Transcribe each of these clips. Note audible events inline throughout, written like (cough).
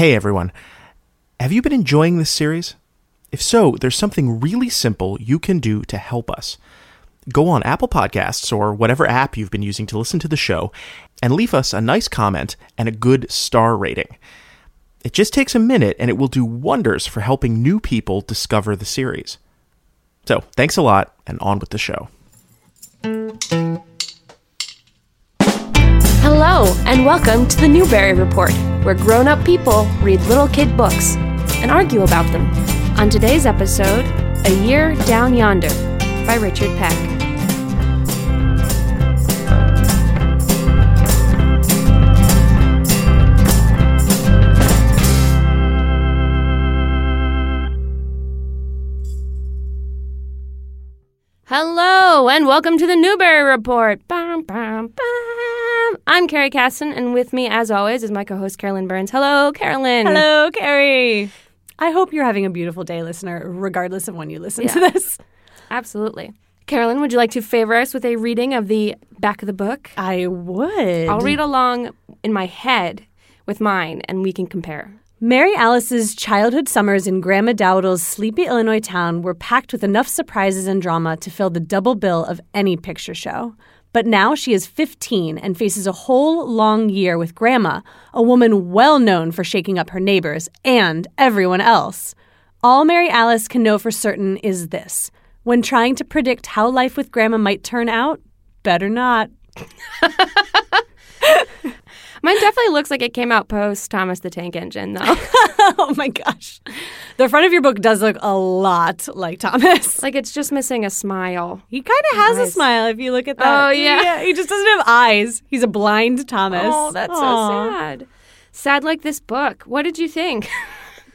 Hey everyone. Have you been enjoying this series? If so, there's something really simple you can do to help us. Go on Apple Podcasts or whatever app you've been using to listen to the show and leave us a nice comment and a good star rating. It just takes a minute and it will do wonders for helping new people discover the series. So, thanks a lot and on with the show. Hello, and welcome to the Newbery Report, where grown up people read little kid books and argue about them. On today's episode, A Year Down Yonder by Richard Peck. Hello, and welcome to the Newbery Report. Bam, bam, bam. I'm Kerry Casson, and with me, as always, is my co host, Carolyn Burns. Hello, Carolyn. Hello, Kerry. I hope you're having a beautiful day, listener, regardless of when you listen to this. Absolutely. Carolyn, would you like to favor us with a reading of the back of the book? I would. I'll read along in my head with mine, and we can compare. Mary Alice's childhood summers in Grandma Dowdel's sleepy Illinois town were packed with enough surprises and drama to fill the double bill of any picture show. But now she is 15 and faces a whole long year with Grandma, a woman well known for shaking up her neighbors and everyone else. All Mary Alice can know for certain is this when trying to predict how life with Grandma might turn out, better not. (laughs) Mine definitely looks like it came out post Thomas the Tank Engine, though. (laughs) oh my gosh. The front of your book does look a lot like Thomas. like it's just missing a smile. He kind of has a smile if you look at that. Oh, yeah. He just doesn't have eyes. He's a blind Thomas. Oh, that's so sad. Sad like this book. What did you think?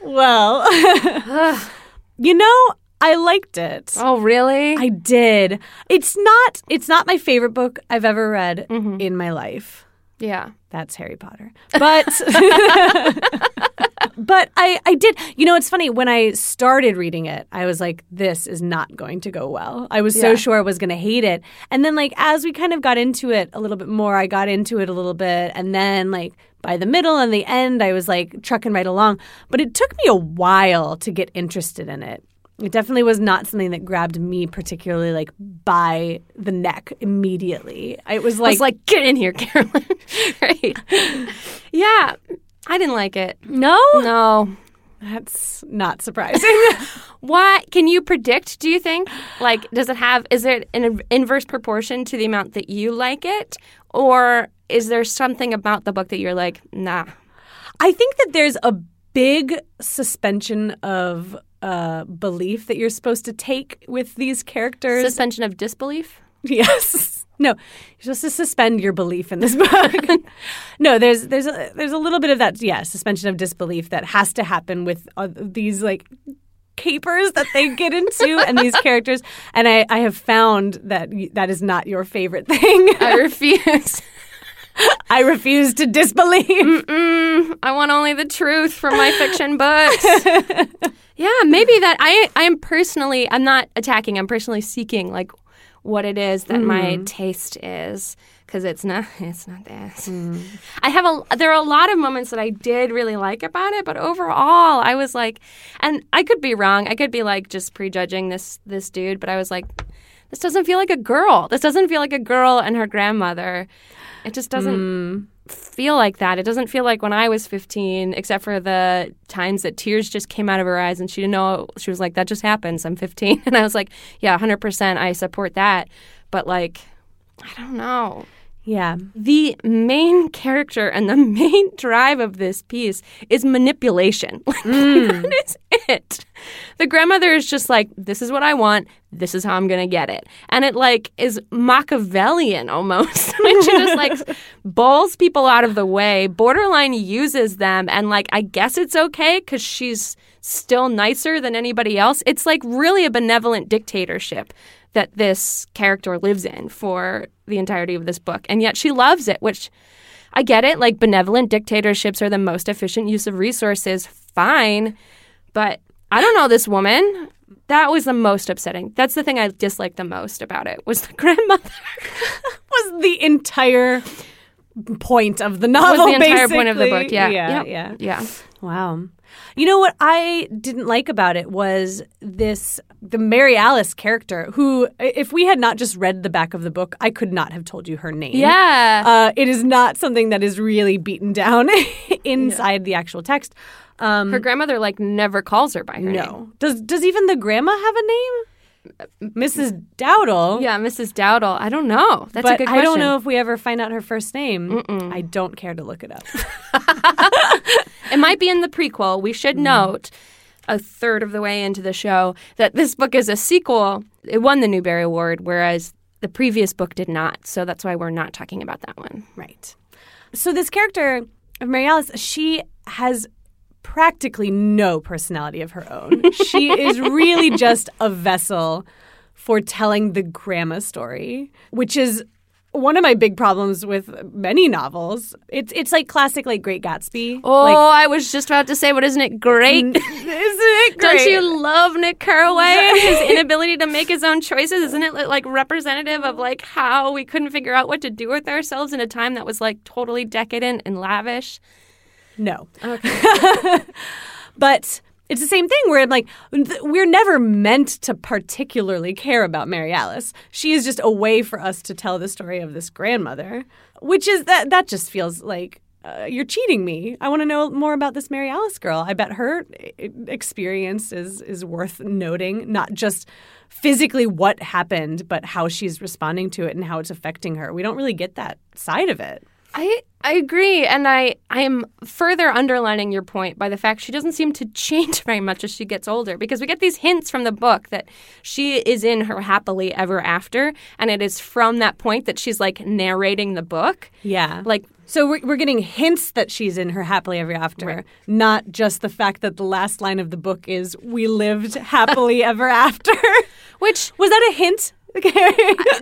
Well, (laughs) (laughs) you know, I liked it. oh, really? I did. It's not it's not my favorite book I've ever read Mm-hmm. in my life. yeah. That's Harry Potter. But (laughs) but I I did. You know, it's funny when I started reading it, I was like this is not going to go well. I was so sure I was going to hate it. And then like as we kind of got into it a little bit more, I got into it a little bit and then like by the middle and the end, I was like trucking right along. But it took me a while to get interested in it. It definitely was not something that grabbed me particularly like by the neck immediately. It was I like, was like, get in here, Carolyn. (laughs) right. Yeah. I didn't like it. no, No. That's not surprising. (laughs) Why? Can you predict, do you think? Like, does it have, is it an inverse proportion to the amount that you like it? Or is there something about the book that you're like, nah? I think that there's a big suspension of uh, belief that you're supposed to take with these characters. Suspension of disbelief? (laughs) yes. No, you're supposed to suspend your belief in this (laughs) book. no, there's there's a, there's a little bit of that, yeah, suspension of disbelief that has to happen with uh, these like capers that they get into (laughs) and these characters. And I, I have found that y- that is not your favorite thing. I refuse. I refuse to disbelieve. Mm, I want only the truth from my fiction books. (laughs) yeah, maybe that I I am personally I'm not attacking. I'm personally seeking like what it is that my taste is because it's not it's not this. I have a there are a lot of moments that I did really like about it, but overall I was like, and I could be wrong. I could be like just prejudging this this dude, but I was like, this doesn't feel like a girl. This doesn't feel like a girl and her grandmother. It just doesn't mm. feel like that. It doesn't feel like when I was 15, except for the times that tears just came out of her eyes and she didn't know. She was like, that just happens. I'm 15. (laughs) And I was like, yeah, 100%. I support that. But like, I don't know. Yeah. The main (laughs) character and the main drive of this piece is manipulation. (laughs) Like, mm. that is it. The grandmother is just like, this is what I want. This is how I'm going to get it. And it like is Machiavellian almost. (laughs) when she just like bowls people out of the way, borderline uses them. And like, I guess it's okay because she's still nicer than anybody else. It's like really a benevolent dictatorship that this character lives in for the entirety of this book. And yet she loves it, which I get it. Like benevolent dictatorships are the most efficient use of resources. Fine. But I don't know this woman. That was the most upsetting. That's the thing I disliked the most about it was the (laughs) grandmother. (laughs) Was the entire point of the novel. was the entire point of the book. Yeah, yeah, Yep. yeah. yeah. Wow. You know what I didn't like about it was this the Mary Alice character who if we had not just read the back of the book, I could not have told you her name. Yeah. Uh, it is not something that is really beaten down (laughs) inside the actual text. Um, her grandmother like never calls her by her name. no. Does does even the grandma have a name? Mrs. Dowdel. Yeah, Mrs. Dowdel. I don't know. That's a good I don't know if we ever find out her first name. I don't care to look it up. (laughs) It might be in the prequel. We should mm. note a third of the way into the show that this book is a sequel. It won the Newbery Award, whereas the previous book did not. So that's why we're not talking about that one. Right. So this character of Mary Alice, she has practically no personality of her own. she (laughs) is really just a vessel for telling the grandma story, which is one of my big problems with many novels. It's it's like classic like Great Gatsby. Oh, like, I was just about to say, but isn't it great? isn't it great? (laughs) Don't you love Nick Carraway and his (laughs) inability to make his own choices? Isn't it like representative of like how we couldn't figure out what to do with ourselves in a time that was like totally decadent and lavish? No. (laughs) but it's the same thing where I'm like, we're never meant to particularly care about Mary Alice. She is just a way for us to tell the story of this grandmother, which is that that just feels like uh, you're cheating me. I want to know more about this Mary Alice girl. I bet her e- experience is is worth noting, not just physically what happened, but how she's responding to it and how it's affecting her. We don't really get that side of it. I I agree, and I I am further underlining your point by the fact she doesn't seem to change (laughs) very much as she gets older because we get these hints from the book that she is in her happily ever after, and it is from that point that she's like narrating the book. Yeah. Like So we're, we're getting hints that she's in her happily ever after, not just the fact that the last line of the book is "We lived happily (laughs) ever after." which Was that a hint?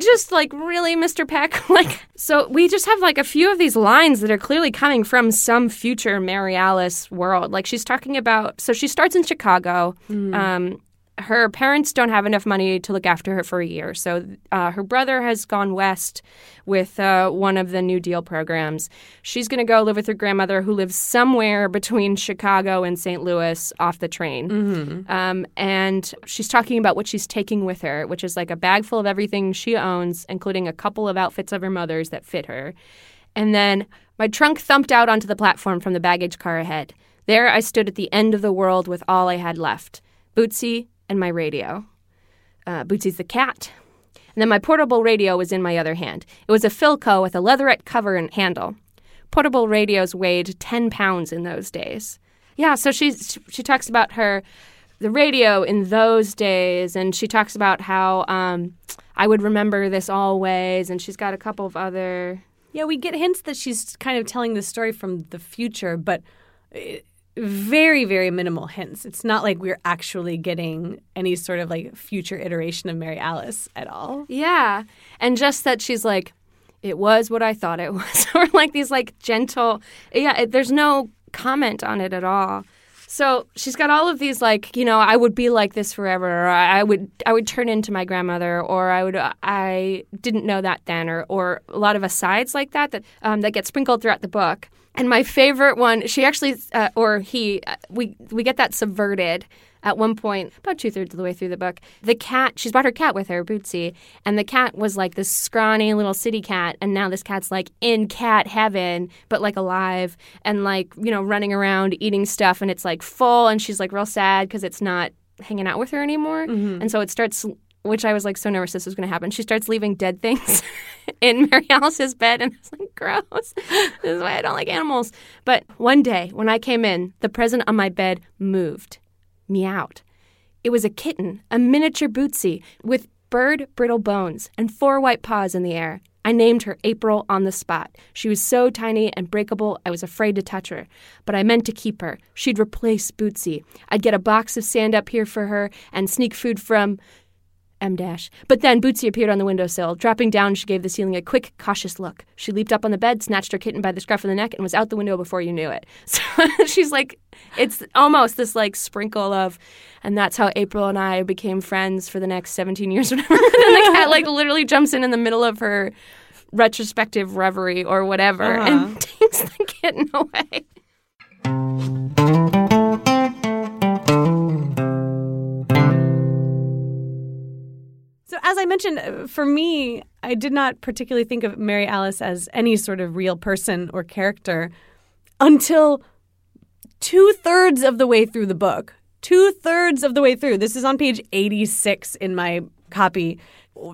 Just like really Mr. Peck? (laughs) Like so we just have like a few of these lines that are clearly coming from some future Mary Alice world. Like she's talking about so she starts in Chicago um her parents don't have enough money to look after her for a year. So uh, her brother has gone west with uh, one of the New Deal programs. She's going to go live with her grandmother, who lives somewhere between Chicago and St. Louis off the train. Um, and she's talking about what she's taking with her, which is like a bag full of everything she owns, including a couple of outfits of her mother's that fit her. And then my trunk thumped out onto the platform from the baggage car ahead. There I stood at the end of the world with all I had left Bootsy and my radio. Uh, Bootsy's the cat. And then my portable radio was in my other hand. It was a Philco with a leatherette cover and handle. Portable radios weighed 10 pounds in those days. Yeah, so she's, she talks about her the radio in those days, and she talks about how um, I would remember this always, and she's got a couple of other Yeah, we get hints that she's kind of telling the story from the future, but uh, very, very minimal hints. It's not like we're actually getting any sort of like future iteration of Mary Alice at all. Yeah. And just that she's like, it was what I thought it (laughs) was. (laughs) or like these like gentle, yeah, it, there's no comment on it at all. So she's got all of these like, you know, I would be like this forever, or I would, I would turn into my grandmother, or I would, I didn't know that then, or, or a lot of asides like that that um, that get sprinkled throughout the book. And my favorite one, she actually, uh, or he, uh, we we get that subverted at one point, about two thirds of the way through the book. The cat, she's brought her cat with her, Bootsy, and the cat was like this scrawny little city cat, and now this cat's like in cat heaven, but like alive and like you know running around eating stuff, and it's like full, and she's like real sad because it's not hanging out with her anymore, and so it starts. Which I was like so nervous this was going to happen. She starts leaving dead things (laughs) in Mary Alice's bed, and I was like, gross. This is why I don't like animals. But one day when I came in, the present on my bed moved meowed. It was a kitten, a miniature Bootsy, with bird brittle bones and four white paws in the air. I named her April on the spot. She was so tiny and breakable, I was afraid to touch her. But I meant to keep her. She'd replace Bootsy. I'd get a box of sand up here for her and sneak food from M dash. But then Bootsy appeared on the windowsill. Dropping down, she gave the ceiling a quick, cautious look. She leaped up on the bed, snatched her kitten by the scruff of the neck, and was out the window before you knew it. (laughs) So she's like, it's almost this like sprinkle of, and that's how April and I became friends for the next 17 years, or (laughs) whatever. and the cat like literally jumps in in the middle of her retrospective reverie or whatever uh-huh. and (laughs) takes the kitten away. I mentioned, uh, for me, I did not particularly think of Mary Alice as any sort of real person or character until two thirds of the way through the book. Two thirds of the way through. This is on page 86 in my copy.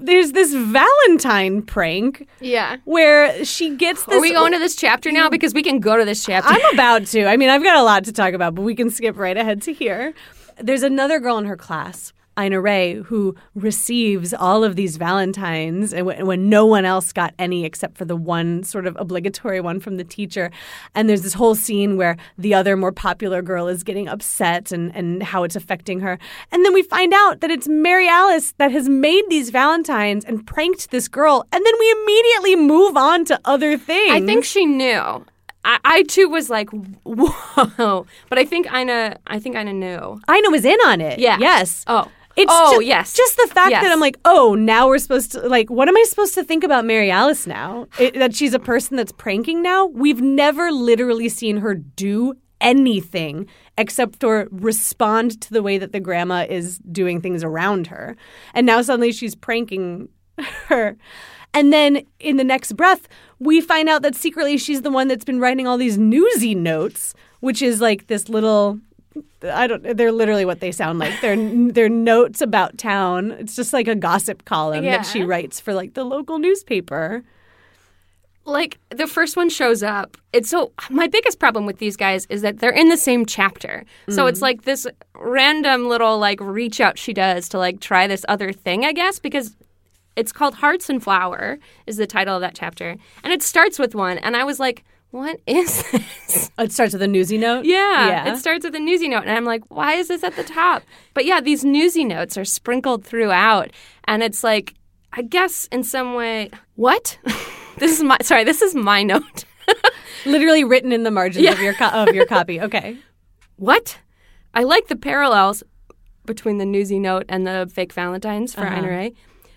There's this Valentine prank Yeah. where she gets this. Are we going to this chapter now? Because we can go to this chapter. I'm about to. I mean, I've got a lot to talk about, but we can skip right ahead to here. There's another girl in her class, Ina Ray, who receives all of these Valentines and when, when no one else got any except for the one sort of obligatory one from the teacher. And there's this whole scene where the other more popular girl is getting upset and, and how it's affecting her. And then we find out that it's Mary Alice that has made these Valentines and pranked this girl. And then we immediately move on to other things. I think she knew. I, I too was like, (laughs) whoa. But I think Ina, I think Ina knew. Ina was in on it. Yeah. Yes. Oh. It's oh, ju- yes. Just the fact Yes. that I'm like, oh, now we're supposed to like, what am I supposed to think about Mary Alice now? It, that she's a person that's pranking now. We've never literally seen her do anything except for respond to the way that the grandma is doing things around her, and now suddenly she's pranking (laughs) her. And then in the next breath, we find out that secretly she's the one that's been writing all these newsy notes, which is like this little I don't. They're literally what they sound like. They're (laughs) they're notes about town. It's just like a gossip column that she writes for like the local newspaper. like the first one shows up. It's so my biggest problem with these guys is that they're in the same chapter. So it's mm. like this random little like reach out she does to like try this other thing, I guess, because it's called Hearts and Flower is the title of that chapter. And it starts with one and I was like, what is this? (laughs) It starts with a newsy note. Yeah, Yeah. It starts with a newsy note. And I'm like, why is this at the top? But yeah, these newsy notes are sprinkled throughout. And it's like, I guess in some way, what? (laughs) this is my, sorry, this is my note. (laughs) Literally written in the margins of your co- of your copy. Okay. what? I like the parallels between the newsy note and the fake Valentines for uh-huh. Ray.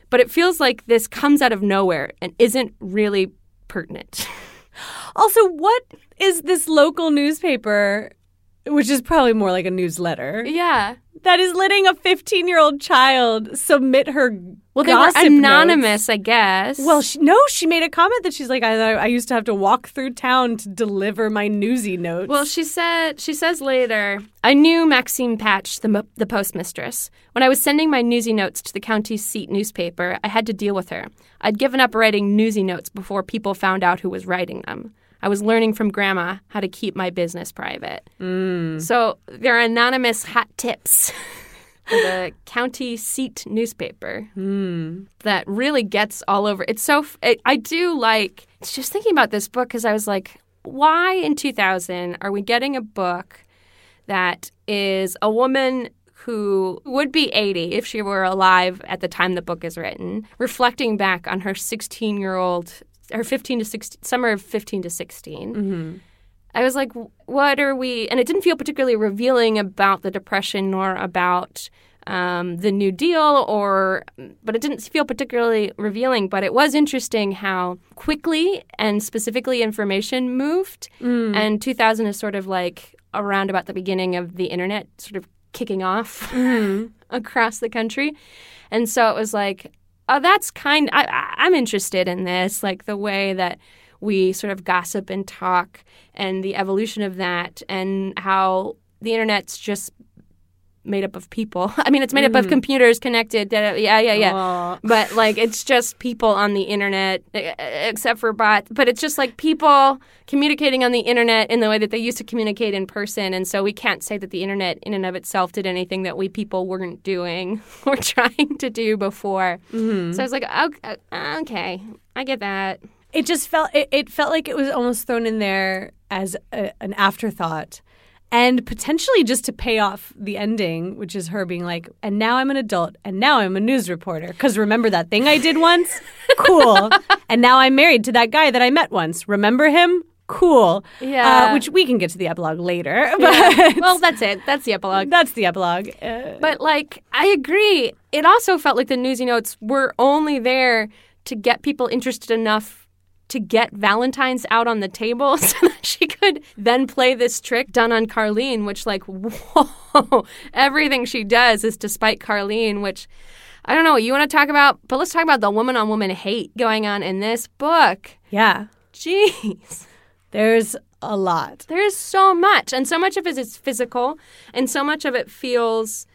But it feels like this comes out of nowhere and isn't really pertinent. Also, what is this local newspaper, which is probably more like a newsletter, yeah. That is letting a 15 year old child submit her Well, they were anonymous, notes? I guess. Well, she, no, she made a comment that she's like, I, I used to have to walk through town to deliver my newsy notes. Well, she said she says later, I knew Maxine Patch, the the postmistress. When I was sending my newsy notes to the county seat newspaper, I had to deal with her. I'd given up writing newsy notes before people found out who was writing them. I was learning from grandma how to keep my business private. Mm. So they're anonymous hot tips for the (laughs) county seat newspaper hmm. that really gets all over. It's so it, I do like just thinking about this book because I was like, why in 2000 are we getting a book that is a woman who would be 80 if she were alive at the time the book is written, reflecting back on her 16 year old, her 15 to 16, summer of 15 to 16. Mm-hmm. I was like, what are we? And it didn't feel particularly revealing about the Depression nor about um, the New Deal, or but it didn't feel particularly revealing. But it was interesting how quickly and specifically information moved. Mm. And 2000 is sort of like around about the beginning of the internet, sort of kicking off mm-hmm. (laughs) across the country. And so it was like, oh, that's kind. I, I'm interested in this, like the way that we sort of gossip and talk, and the evolution of that, and how the internet's just made up of people. (laughs) I mean, it's made up of mm. computers connected. da- Yeah, yeah, yeah. Aw. But like, it's just people on the internet, except for bots. But it's just like people communicating on the internet in the way that they used to communicate in person. And so we can't say that the internet, in and of itself, did anything that we people weren't doing (laughs) or trying to do before. Mm-hmm. So I was like, okay, uh, okay, I get that. it just felt it, it felt like it was almost thrown in there as a, an afterthought and potentially just to pay off the ending which is her being like and now i'm an adult and now i'm a news reporter because remember that thing i did once (laughs) cool and now i'm married to that guy that i met once remember him cool Yeah. uh, which we can get to the epilogue later but well, that's it. That's the epilogue. that's the epilogue uh, But like, I agree. It also felt like the newsy notes were only there to get people interested enough to get Valentine's out on the table (laughs) so that she could then play this trick done on Carlene, which, like, (laughs) whoa, everything she does is to spite Carlene, which I don't know what you want to talk about, but let's talk about the woman on woman hate going on in this book. Yeah. Jeez. There's a lot. There's so much, and so much of it is physical, and so much of it feels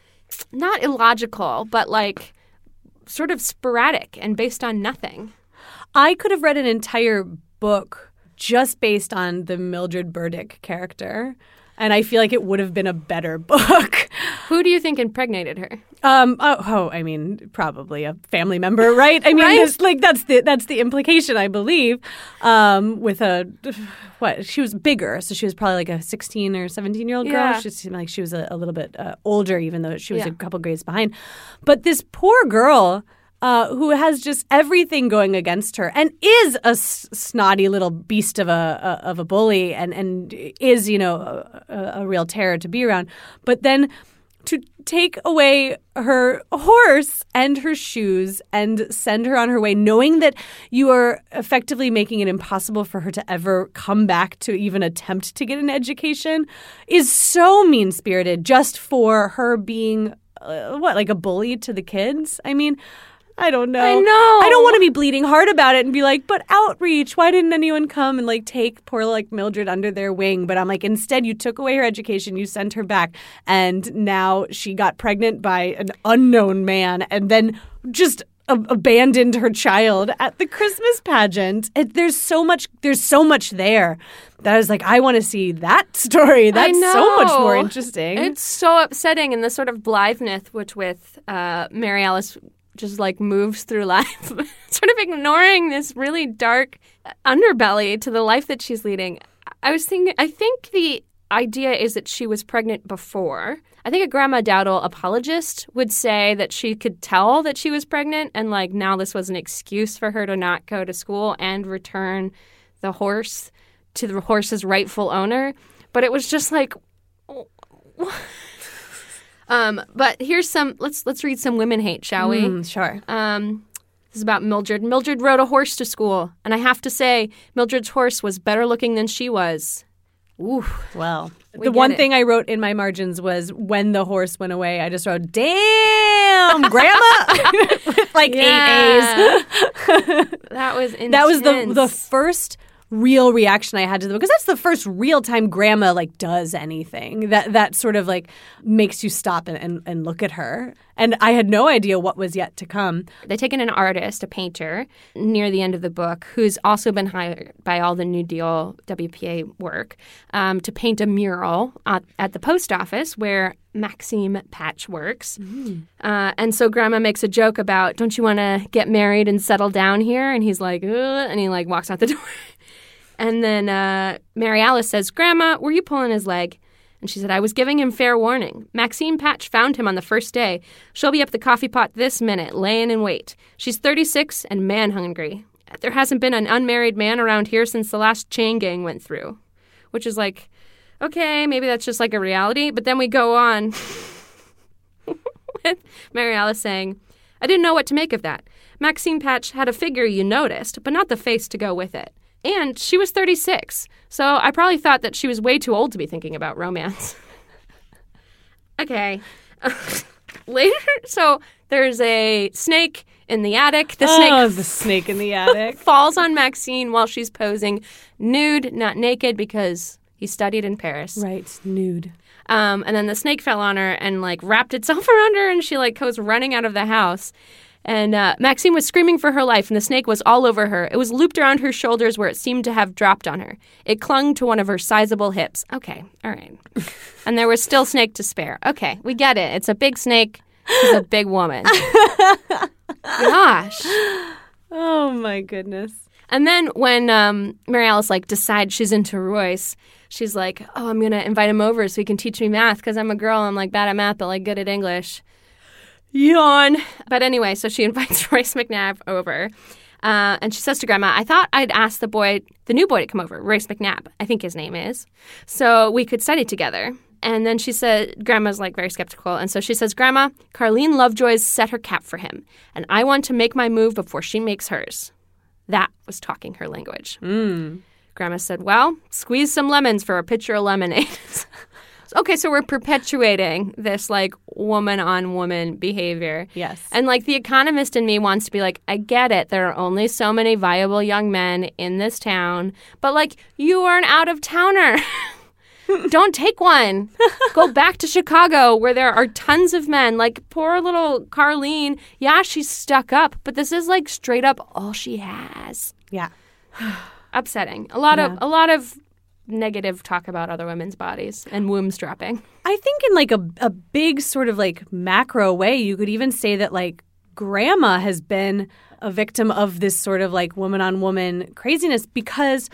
not illogical, but like sort of sporadic and based on nothing. I could have read an entire book just based on the Mildred Burdick character. And I feel like it would have been a better (laughs) book. Who do you think impregnated her? Um, oh, oh, I mean, probably a family member, right? I mean, Right? like that's the that's the implication, I believe. Um, with a what? She was bigger, so she was probably like a sixteen or seventeen year old girl. Yeah. She seemed like she was a, a little bit uh, older, even though she was Yeah. a couple grades behind. But this poor girl. Uh, who has just everything going against her and is a s- snotty little beast of a, a of a bully and and is you know a, a, real terror to be around, but then to take away her horse and her shoes and send her on her way, knowing that you are effectively making it impossible for her to ever come back to even attempt to get an education, is so mean spirited just for her being. Uh, what like a bully to the kids? I mean, I don't know. I know. I don't want to be bleeding heart about it and be like, but outreach. Why didn't anyone come and like take poor like Mildred under their wing? But I'm like, instead, you took away her education, you sent her back, and now she got pregnant by an unknown man, and then just abandoned her child at the Christmas pageant. It, there's so much. There's so much there that I was like, I want to see that story. That's so much more interesting. It's so upsetting, and the sort of blitheness which with uh, Mary Alice just like moves through life, (laughs) sort of ignoring this really dark underbelly to the life that she's leading. I was thinking, I think the idea is that she was pregnant before. I think a Grandma Dowdel apologist would say that she could tell that she was pregnant, and like now this was an excuse for her to not go to school and return the horse to the horse's rightful owner. But it was just like, um, but here's some. Let's let's read some women hate, shall we? Mm, sure. Um, this is about Mildred. Mildred rode a horse to school, and I have to say, Mildred's horse was better looking than she was. Ooh, Well, We the one it. thing I wrote in my margins was when the horse went away, I just wrote, damn, grandma, (laughs) (laughs) with like Yeah. eight A's. (laughs) that was intense. That was the, the first real reaction I had to the book because that's the first real time grandma like does anything that that sort of like makes you stop and, and, and look at her. And I had no idea what was yet to come. They take in an artist, a painter, near the end of the book, who's also been hired by all the New Deal WPA work um, to paint a mural at, at the post office where Maxine Patch works. Uh, and so Grandma makes a joke about, "Don't you want to get married and settle down here?" And he's like, Ugh, and he like walks out the (laughs) door. And then uh, Mary Alice says, Grandma, were you pulling his leg? And she said, I was giving him fair warning. Maxine Patch found him on the first day. She'll be up the coffee pot this minute, laying in wait. She's 36 and man hungry. There hasn't been an unmarried man around here since the last chain gang went through. Which is like, okay, maybe that's just like a reality. But then we go on (laughs) with Mary Alice saying, I didn't know what to make of that. Maxine Patch had a figure you noticed, but not the face to go with it. And she was 36, so I probably thought that she was way too old to be thinking about romance. (laughs) okay. (laughs) Later, so there's a snake in the attic. The snake oh, the snake in the (laughs) attic. falls on Maxine while she's posing nude, not naked, because he studied in Paris. right, nude. Um, and then the snake fell on her and like wrapped itself around her, and she like goes running out of the house. And uh, Maxine was screaming for her life, and the snake was all over her. It was looped around her shoulders where it seemed to have dropped on her. It clung to one of her sizable hips. Okay, all right. (laughs) and there was still snake to spare. Okay, we get it. It's a big snake. She's a big woman. (laughs) Gosh. Oh my goodness. And then when um, Mary Alice like decides she's into Royce, she's like, "Oh, I'm gonna invite him over so he can teach me math because I'm a girl. I'm like bad at math, but like good at English." Yawn. But anyway, so she (laughs) invites Royce McNabb over, uh, and she says to Grandma, "I thought I'd ask the boy, the new boy, to come over, Royce McNabb. I think his name is, so we could study together." And then she said, Grandma's like very skeptical. And so she says, Grandma, Carlene Lovejoy's set her cap for him, and I want to make my move before she makes hers. That was talking her language. Grandma said, Well, squeeze some lemons for a pitcher of lemonade. (laughs) okay, so we're perpetuating this like woman on woman behavior. Yes. And like the economist in me wants to be like, I get it. There are only so many viable young men in this town, but like you are an out of towner. (laughs) Don't take one. (laughs) Go back to Chicago where there are tons of men. Like poor little Carlene. Yeah, she's stuck up, but this is like straight up all she has. Yeah. (sighs) Upsetting. A lot Yeah. of a lot of negative talk about other women's bodies and womb strapping. I think in like a a big sort of like macro way, you could even say that like grandma has been a victim of this sort of like woman on woman craziness because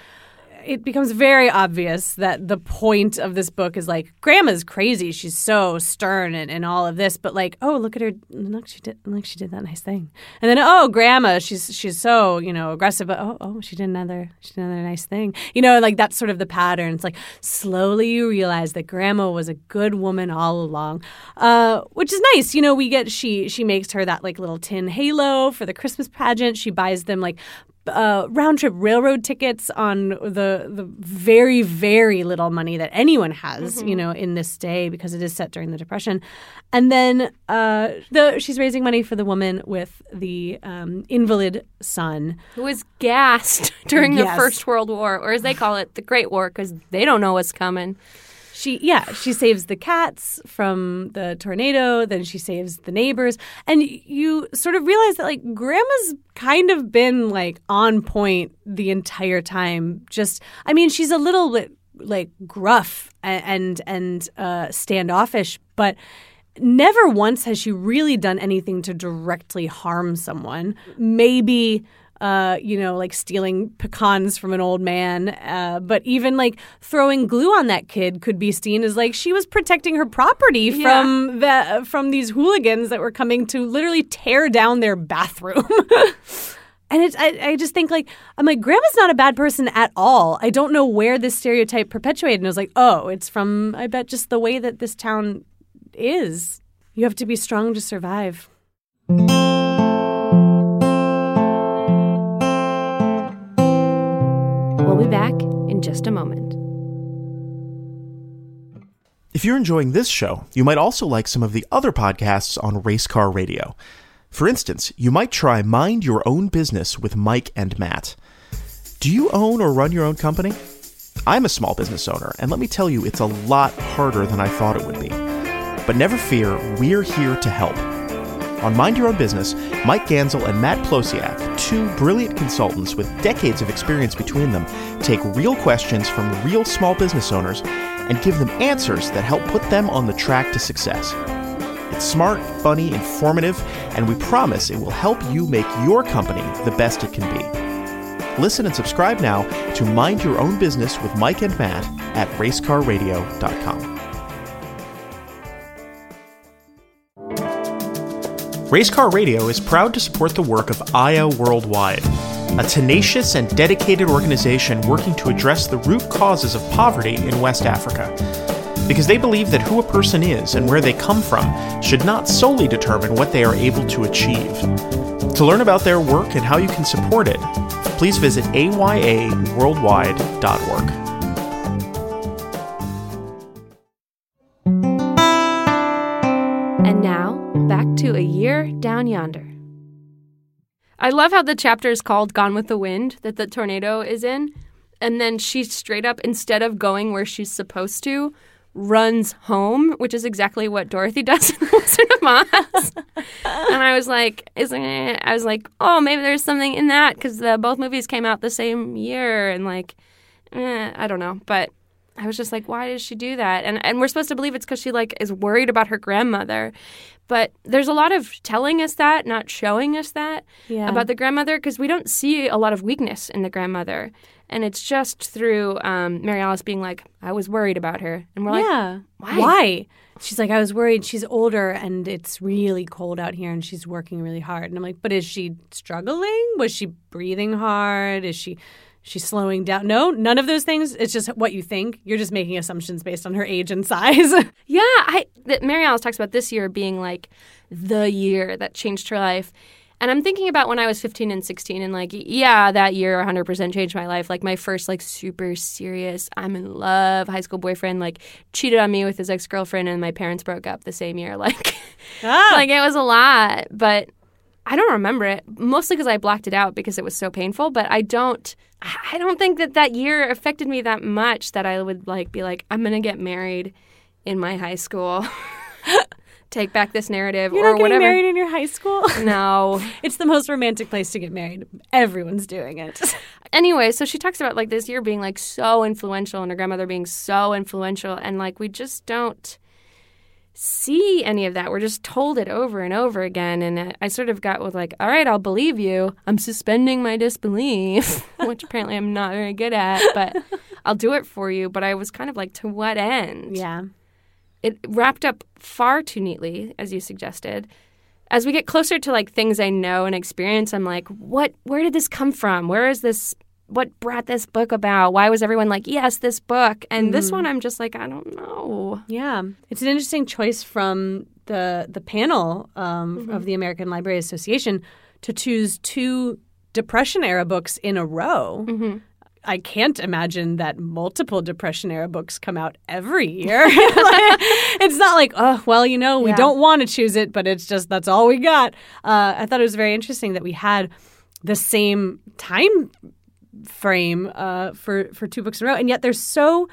it becomes very obvious that the point of this book is like grandma's crazy. She's so stern and, and all of this but like oh look at her look she did look she did that nice thing. And then oh grandma she's she's so you know aggressive but oh oh she did another she did another nice thing. You know like that's sort of the pattern. It's like slowly you realize that grandma was a good woman all along uh, which is nice. You know we get she she makes her that like little tin halo for the christmas pageant. She buys them like uh, round trip railroad tickets on the the very very little money that anyone has, you know, in this day because it is set during the depression, and then uh, the she's raising money for the woman with the um, invalid son. Who was gassed (laughs) during the First World War, or as they call it, the Great War, because they don't know what's coming. She yeah she saves the cats from the tornado, then she saves the neighbors, and you sort of realize that like grandma's kind of been like on point the entire time. Just I mean she's a little bit like gruff and and, uh, standoffish, but never once has she really done anything to directly harm someone. Maybe. Uh, you know, like stealing pecans from an old man. Uh, but even like throwing glue on that kid could be seen as like she was protecting her property from the from these hooligans that were coming to literally tear down their bathroom. (laughs) And it's, I, I just think like I'm like grandma's not a bad person at all. I don't know where this stereotype perpetuated. And I was like, oh, it's from I bet just the way that this town is. You have to be strong to survive. Just a moment. If you're enjoying this show, you might also like some of the other podcasts on Race Car Radio. For instance, you might try Mind Your Own Business with Mike and Matt. Do you own or run your own company? I'm a small business owner, and let me tell you, it's a lot harder than I thought it would be. But never fear, we're here to help. On Mind Your Own Business, Mike Ganzel and Matt Plosiak, two brilliant consultants with decades of experience between them, take real questions from real small business owners and give them answers that help put them on the track to success. It's smart, funny, informative, and we promise it will help you make your company the best it can be. Listen and subscribe now to Mind Your Own Business with Mike and Matt at racecarradio.com. Racecar Radio is proud to support the work of Aya Worldwide, a tenacious and dedicated organization working to address the root causes of poverty in West Africa. Because they believe that who a person is and where they come from should not solely determine what they are able to achieve. To learn about their work and how you can support it, please visit ayaworldwide.org. down yonder. I love how the chapter is called Gone with the Wind, that the tornado is in. And then she straight up, instead of going where she's supposed to, runs home, which is exactly what Dorothy (laughs) does in Wizard of Oz. and I was like, I was like, oh, maybe there's something in that because both movies came out the same year, and like, eh, I don't know, but I was just like, why does she do that? And and we're supposed to believe it's because she like is worried about her grandmother, but there's a lot of telling us that, not showing us that Yeah. about the grandmother because we don't see a lot of weakness in the grandmother, and it's just through um, Mary Alice being like, I was worried about her, and we're like, yeah. why? She's like, I was worried. She's older and it's really cold out here and she's working really hard. And I'm like, but is she struggling? Was she breathing hard? Is she she's slowing down? No, none of those things. It's just what you think. You're just making assumptions based on her age and size. (laughs) Yeah, I that Mary Alice talks about this year being like the year that changed her life. And I'm thinking about when I was 15 and 16 and like yeah, that year 100% changed my life. Like my first like super serious I'm in love high school boyfriend like cheated on me with his ex-girlfriend and my parents broke up the same year. (laughs) Like Ah. like it was a lot, but I don't remember it mostly because I blocked it out because it was so painful. But I don't, I don't think that that year affected me that much that I would like be like, I'm gonna get married in my high school, (laughs) take back this narrative You're or not whatever. married in your high school. (laughs) No. it's the most romantic place to get married. Everyone's doing it. (laughs) anyway, so she talks about like this year being like so influential and her grandmother being so influential, and like we just don't see any of that. We're just told it over and over again. And I- sort of got with like, all right, I'll believe you. I'm suspending my disbelief, (laughs) which apparently I'm not very good at, but (laughs) I'll do it for you. But I was kind of like, to what end? yeah. it wrapped up far too neatly, as you suggested. As we get closer to like things I know and experience, I'm like, what? Where did this come from? Where is this? What brought this book about? Why was everyone like, yes, this book? And this one, I'm just like, I don't know. Yeah, it's an interesting choice from the the panel um, of the American Library Association to choose two Depression era books in a row. I can't imagine that multiple Depression era books come out every (laughs) year. (laughs) It's not like, oh, well, you know, we Yeah. don't want to choose it, but it's just that's all we got. Uh, I thought it was very interesting that we had the same time frame uh, for for two books in a row, and yet they're so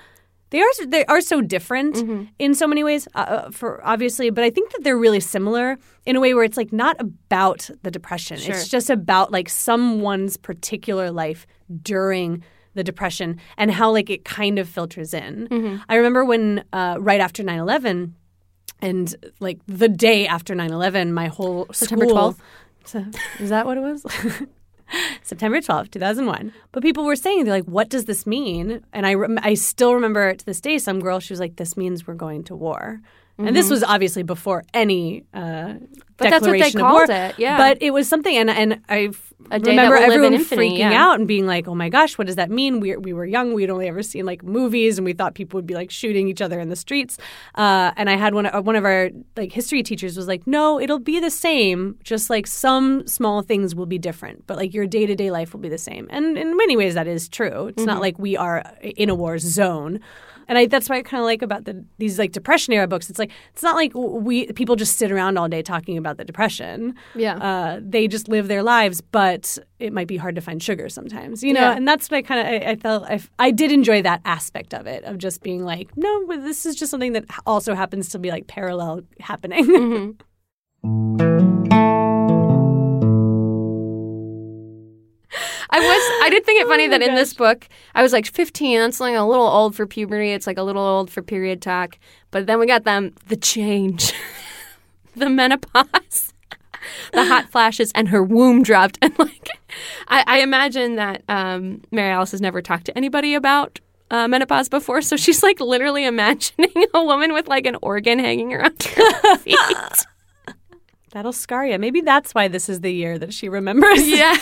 they are they are so different in so many ways. Uh, Uh, for obviously, but I think that they're really similar in a way where it's like not about the depression. Sure. It's just about like someone's particular life during the depression and how like it kind of filters in. I remember when uh, right after 9-11 and like the day after 9-11 my whole September school 12th? so, (laughs) is that what it was? (laughs) (laughs) September 12th, 2001. But people were saying, they're like, what does this mean? And I, rem- I still remember to this day, some girl, she was like, this means we're going to war. And this was obviously before any uh, Mm-hmm. But that's what they declaration of called war. it, yeah. But it was something, and and I f- A day remember everyone infamy, freaking yeah. out and being like, "Oh my gosh, what does that mean?" We we were young, we'd only ever seen like movies, and we thought people would be like shooting each other in the streets. Uh, and I had one uh, one of our like history teachers was like, "No, it'll be the same. Just like some small things will be different, but like your day to day life will be the same." And in many ways, that is true. It's not like we are in a war zone. And I, that's what I kind of like about the these like depression era books. It's like it's not like we people just sit around all day talking about the depression. Yeah. uh, they just live their lives, but it might be hard to find sugar sometimes, you know. Yeah. And that's what I kind of I, I felt I, I did enjoy that aspect of it of just being like, no, but this is just something that also happens to be like parallel happening. Mm-hmm. (laughs) was I did think it funny Oh that in this book I was like 15. That's like a little old for puberty. It's like a little old for period talk. But then we got them the change, (laughs) the menopause, (laughs) the hot flashes, and her womb dropped. And like, I, I imagine that um, Mary Alice has never talked to anybody about. Uh, menopause before, so she's like literally (laughs) imagining a woman with like an organ hanging around her feet. That'll scar you. Maybe that's why this is the year that she remembers. Yeah.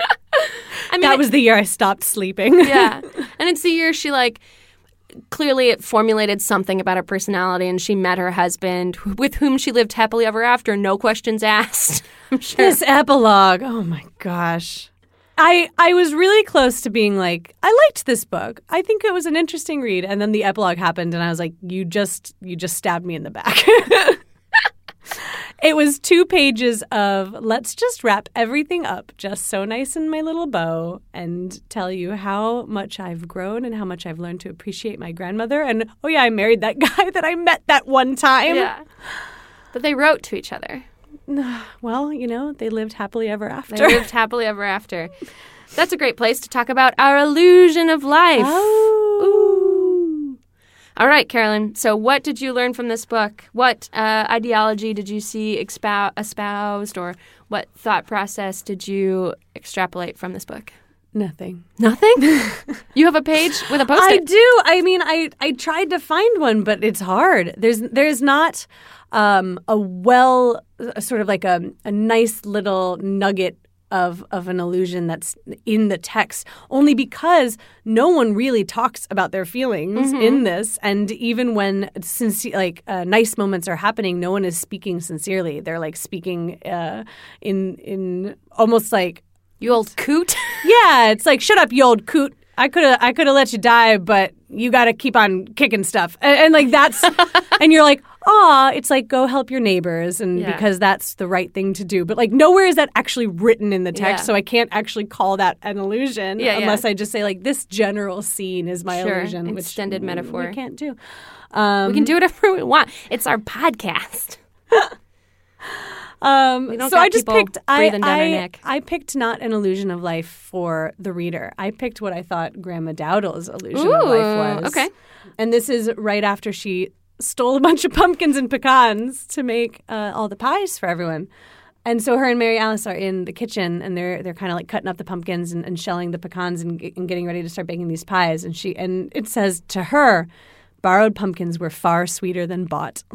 I mean, that was the year I stopped sleeping. yeah. (laughs) And it's the year she like clearly it formulated something about her personality and she met her husband with whom she lived happily ever after, no questions asked. (laughs) I'm sure. This epilogue. Oh my gosh. I I was really close to being like, I liked this book. I think it was an interesting read. And then the epilogue happened and I was like, you just you just stabbed me in the back. (laughs) it was two pages of let's just wrap everything up just so nice in my little bow and tell you how much I've grown and how much I've learned to appreciate my grandmother. And oh yeah, I married that (laughs) guy that I met that one time. Yeah. But they wrote to each other. (sighs) Well, you know, they lived happily ever after. They lived happily ever after. That's a great place to talk about our illusion of life. (laughs) Oh. All right, Carolyn. So, what did you learn from this book? What uh, ideology did you see expou- espoused, or what thought process did you extrapolate from this book? Nothing. Nothing. (laughs) you have a page with a post-it. do. I mean, I I tried to find one, but it's hard. There's there's not um, a well, a sort of like a a nice little nugget of of an illusion that's in the text only because no one really talks about their feelings in this. And even when since like uh, nice moments are happening no one is speaking sincerely. They're like speaking uh, in in almost like You old coot. (laughs) yeah it's like shut up you old coot. I could have I could have let you die, but you got to keep on kicking stuff, and, and like that's, (laughs) and you're like, ah, it's like go help your neighbors, and Yeah. because that's the right thing to do. But like nowhere is that actually written in the text, Yeah. so I can't actually call that an illusion Yeah, unless I just say like this general scene is my Sure, illusion, which extended mm, metaphor. we can't do. Um, we can do whatever (laughs) we want. It's our podcast. (laughs) Um, so I just picked. I, breathing down our I. I picked not an illusion of life for the reader. I picked what I thought Grandma Dowdel's illusion of life was. okay. and this is right after she stole a bunch of pumpkins and pecans to make uh, all the pies for everyone. And so her and Mary Alice are in the kitchen, and they're they're kind of like cutting up the pumpkins and, and shelling the pecans and, and getting ready to start baking these pies. And she and it says to her, borrowed pumpkins were far sweeter than bought. (laughs)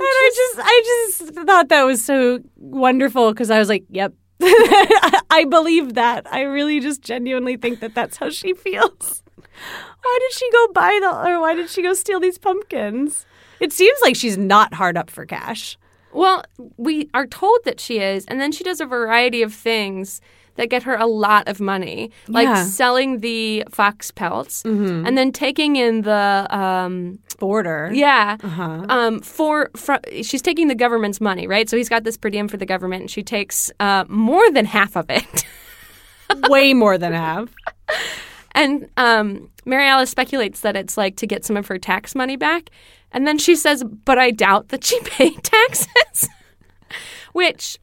And I just, I just thought that was so wonderful because I was like, "Yep, (laughs) I believe that. I really just genuinely think that that's how she feels." Why did she go buy the, or why did she go steal these pumpkins? It seems like she's not hard up for cash. Well, we are told that she is, and then she does a variety of things that get her a lot of money, like Yeah. selling the fox pelts, and then taking in the um, boarder, yeah, Uh-huh. um, for, for she's taking the government's money, right? So he's got this per diem for the government, and she takes uh, more than half of it. way more than half. (laughs) And um, Mary Alice speculates that it's like to get some of her tax money back. And then she says, but I doubt that she (laughs) paid taxes. (laughs) Which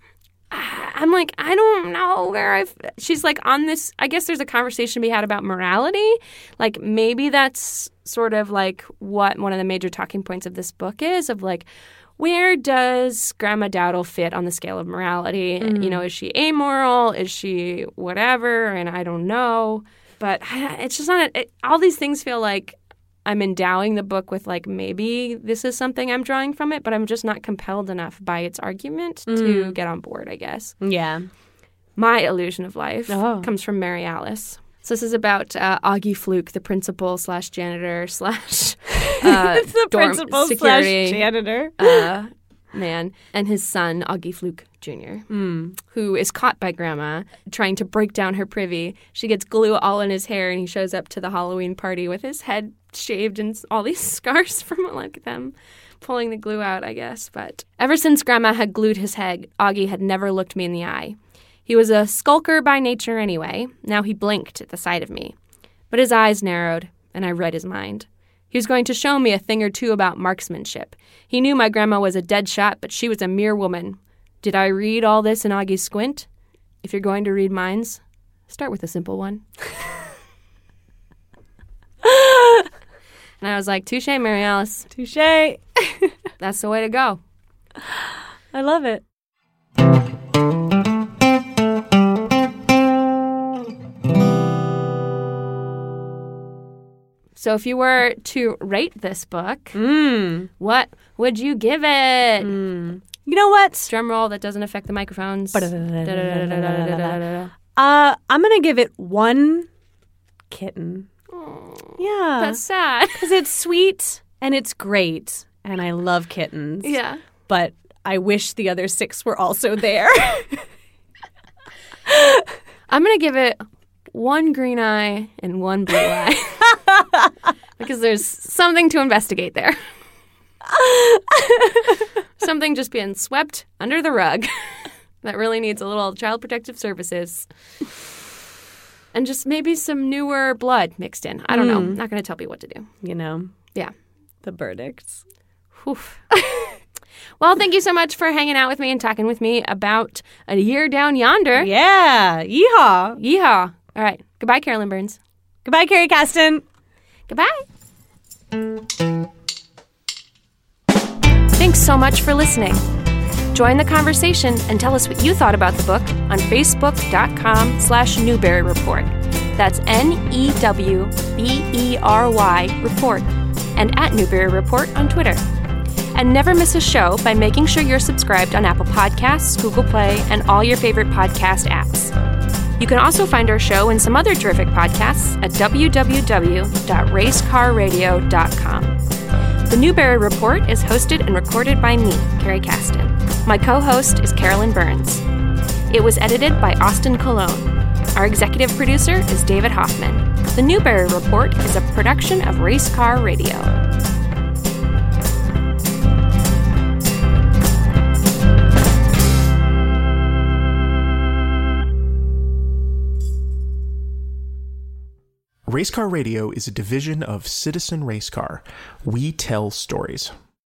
I'm like, I don't know where I've. She's like, on this, I guess there's a conversation to be had about morality. Like, maybe that's sort of like what one of the major talking points of this book is of like, where does Grandma Dowdel fit on the scale of morality? You know, is she amoral? Is she whatever? And I don't know. But it's just not, it, all these things feel like I'm endowing the book with like maybe this is something I'm drawing from it, but I'm just not compelled enough by its argument to get on board, I guess. Yeah. My illusion of life Oh. comes from Mary Alice. So this is about uh, Augie Fluke, the principal slash janitor slash (laughs) uh, the dorm principal security slash janitor. uh, man, and his son Augie Fluke Jr., hmm. who is caught by Grandma trying to break down her privy. She gets glue all in his hair, and he shows up to the Halloween party with his head shaved and all these (laughs) scars from like them pulling the glue out, I guess. But ever since Grandma had glued his head, Augie had never looked me in the eye. He was a skulker by nature anyway. Now he blinked at the sight of me. But his eyes narrowed, and I read his mind. He was going to show me a thing or two about marksmanship. He knew my grandma was a dead shot, but she was a mere woman. Did I read all this in Augie's squint? If you're going to read minds, start with a simple one. and I was like, touche, Mary Alice. Touche. (laughs) That's the way to go. I love it. So if you were to rate this book, mm. what would you give it? Mm. You know what? Drum roll that doesn't affect the microphones. Uh, I'm going to give it one kitten. Aww, yeah. That's sad. (laughs) Because it's sweet and it's great. And I love kittens. Yeah. But I wish the other six were also there. (laughs) I'm going to give it one green eye and one blue eye. (laughs) (laughs) because there's something to investigate there. (laughs) something just being swept under the rug (laughs) that really needs a little child protective services. And just maybe some newer blood mixed in. I don't know. I'm not going to tell you what to do. you know, Yeah. the verdicts. Well, thank you so much for hanging out with me and talking with me about a year down yonder. Yeah, yeehaw. Yeehaw. All right. Goodbye, Carolyn Burns. Goodbye, Kerry Caston. Goodbye. Thanks so much for listening. Join the conversation and tell us what you thought about the book on facebook.com slash Newbery Report. That's N-E-W-B-E-R-Y Report. And at Newbery Report on Twitter. And never miss a show by making sure you're subscribed on Apple Podcasts, Google Play, and all your favorite podcast apps. You can also find our show and some other terrific podcasts at www.racecarradio.com. The Newbery Report is hosted and recorded by me, Kerry Caston. My co host is Carolyn Burns. It was edited by Austin Cologne. Our executive producer is David Hoffman. The Newbery Report is a production of Race Car Radio. Racecar Radio is a division of Citizen Racecar. We tell stories.